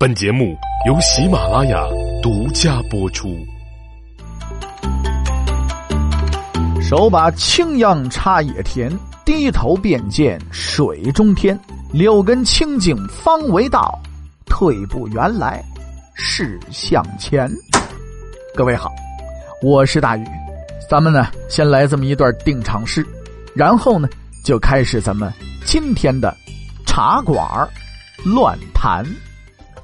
本节目由喜马拉雅独家播出。手把青秧插野田，低头便见水中天。六根清净方为道，退步原来是向前。各位好，我是大宇，咱们呢先来这么一段定场诗，然后呢就开始咱们今天的茶馆乱谈。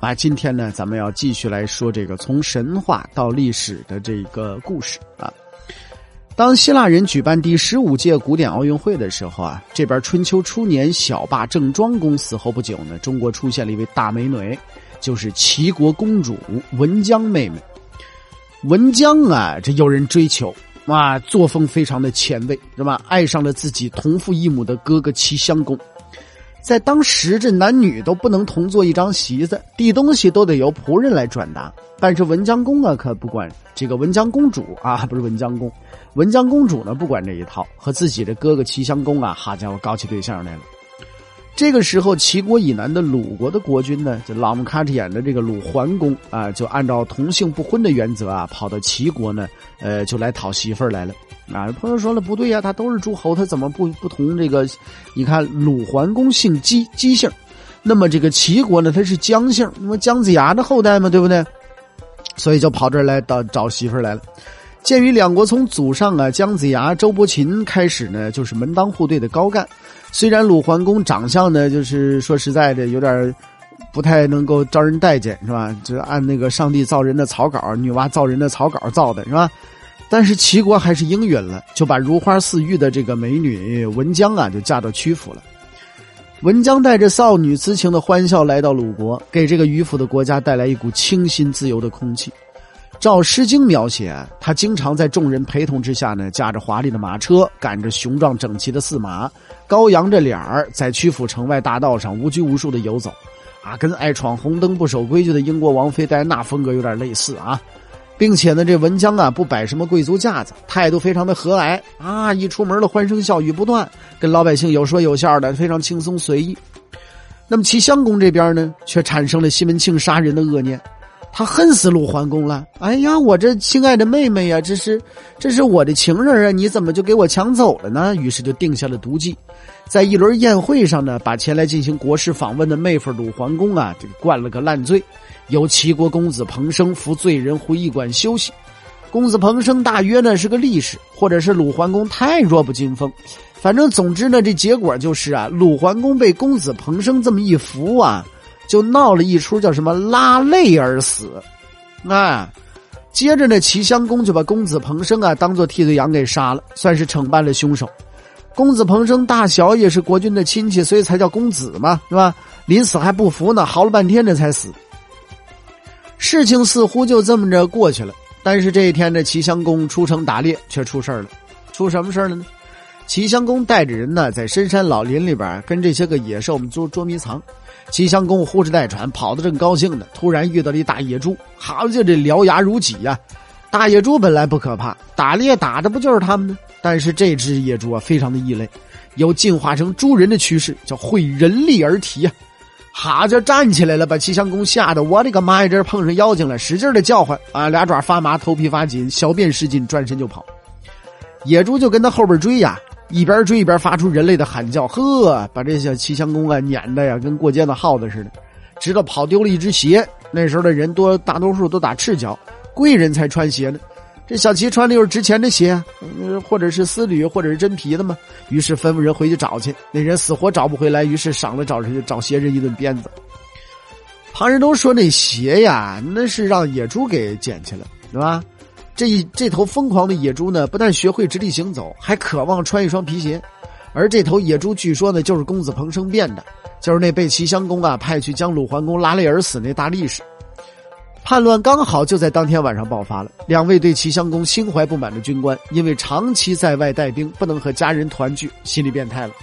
啊，今天呢，咱们要继续来说这个从神话到历史的这个故事啊。当希腊人举办第十五届古典奥运会的时候啊，这边春秋初年，小霸郑庄公死后不久呢，中国出现了一位大美女，就是齐国公主文姜妹妹。文姜啊，这有人追求啊，作风非常的前卫，是吧？爱上了自己同父异母的哥哥齐襄公。在当时，这男女都不能同坐一张席子，递东西都得由仆人来转达。但是文姜公啊，可不管这个文姜公主啊，不是文姜公，文姜公主呢不管这一套，和自己的哥哥齐襄公啊，好家伙搞起对象来了。这个时候，齐国以南的鲁国的国君呢，就老木卡着眼的这个鲁桓公啊，就按照同姓不婚的原则啊，跑到齐国呢，呃，就来讨媳妇儿来了。啊，朋友说了不对呀，他都是诸侯，他怎么不不同这个？你看鲁桓公姓姬，姬姓，那么这个齐国呢，他是姜姓，那么姜子牙的后代嘛，对不对？所以就跑这儿来到找媳妇儿来了。鉴于两国从祖上啊姜子牙、周伯禽开始呢，就是门当户对的高干。虽然鲁桓公长相呢，就是说实在的，有点不太能够招人待见，是吧？就按那个上帝造人的草稿，女娲造人的草稿造的，是吧？但是齐国还是应允了，就把如花似玉的这个美女文姜啊，就嫁到曲阜了。文姜带着少女之情的欢笑来到鲁国，给这个迂腐的国家带来一股清新自由的空气。照《诗经》描写，他经常在众人陪同之下呢，驾着华丽的马车，赶着雄壮整齐的驷马，高扬着脸儿，在曲阜城外大道上无拘无束的游走，啊，跟爱闯红灯、不守规矩的英国王妃戴安娜风格有点类似啊。并且呢，这文姜啊不摆什么贵族架子，态度非常的和蔼啊，一出门的欢声笑语不断，跟老百姓有说有笑的，非常轻松随意。那么齐襄公这边呢，却产生了西门庆杀人的恶念，他恨死鲁桓公了。哎呀，我这亲爱的妹妹呀，这是这是我的情人啊，你怎么就给我抢走了呢？于是就定下了毒计，在一轮宴会上呢，把前来进行国事访问的妹夫鲁桓公啊，这个灌了个烂醉。由齐国公子彭生扶罪人回驿馆休息。公子彭生大约呢是个力士，或者是鲁桓公太弱不禁风。反正总之呢，这结果就是啊，鲁桓公被公子彭生这么一扶啊，就闹了一出叫什么拉泪而死。啊，接着呢，齐襄公就把公子彭生啊当做替罪羊给杀了，算是惩办了凶手。公子彭生大小也是国君的亲戚，所以才叫公子嘛，是吧？临死还不服呢，嚎了半天这才死。事情似乎就这么着过去了，但是这一天呢，齐襄公出城打猎却出事了。出什么事了呢？齐襄公带着人呢，在深山老林里边跟这些个野兽们捉捉迷藏。齐襄公呼哧带喘，跑得正高兴呢，突然遇到了一大野猪，好家伙，这獠牙如戟呀！大野猪本来不可怕，打猎打的不就是他们呢？但是这只野猪啊，非常的异类，有进化成猪人的趋势，叫会人力而体呀。哈就站起来了，把齐襄公吓得我的个妈呀！这碰上妖精了，使劲的叫唤啊，俩爪发麻，头皮发紧，小便失禁，转身就跑。野猪就跟他后边追呀，一边追一边发出人类的喊叫，呵，把这些齐襄公啊撵的呀，跟过街的耗子似的，直到跑丢了一只鞋。那时候的人多，大多数都打赤脚，贵人才穿鞋呢。这小齐穿的又是值钱的鞋，或者是丝履，或者是真皮的嘛。于是吩咐人回去找去，那人死活找不回来，于是赏了找人找鞋人一顿鞭子。旁人都说那鞋呀，那是让野猪给捡去了，对吧？这一这头疯狂的野猪呢，不但学会直立行走，还渴望穿一双皮鞋。而这头野猪据说呢，就是公子彭生变的，就是那被齐襄公啊派去将鲁桓公拉累而死那大力士。叛乱刚好就在当天晚上爆发了。两位对齐襄公心怀不满的军官，因为长期在外带兵，不能和家人团聚，心理变态了，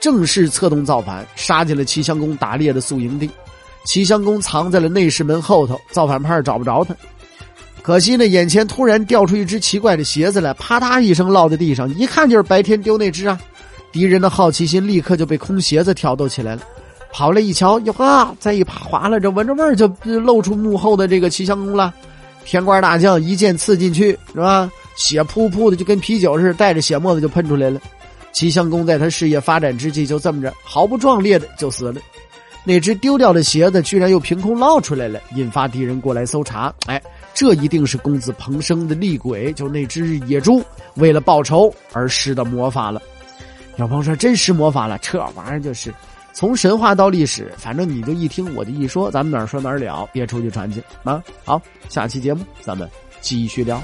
正式策动造反，杀进了齐襄公打猎的宿营地。齐襄公藏在了内室门后头，造反派找不着他。可惜呢，眼前突然掉出一只奇怪的鞋子来，啪嗒一声落在地上，一看就是白天丢那只啊！敌人的好奇心立刻就被空鞋子挑逗起来了。跑来一瞧，哟呵，再一趴哗了，这闻着味儿就露出幕后的这个齐襄公了。天官大将一剑刺进去，是吧？血噗噗的，就跟啤酒似的，带着血沫子就喷出来了。齐襄公在他事业发展之际，就这么着毫不壮烈的就死了。那只丢掉的鞋子居然又凭空捞出来了，引发敌人过来搜查。哎，这一定是公子彭生的厉鬼，就那只野猪为了报仇而施的魔法了。小鹏说：“真施魔法了，这玩意儿就是从神话到历史，反正你就一听我就一说，咱们哪儿说哪儿了，别出去传去啊！好，下期节目咱们继续聊。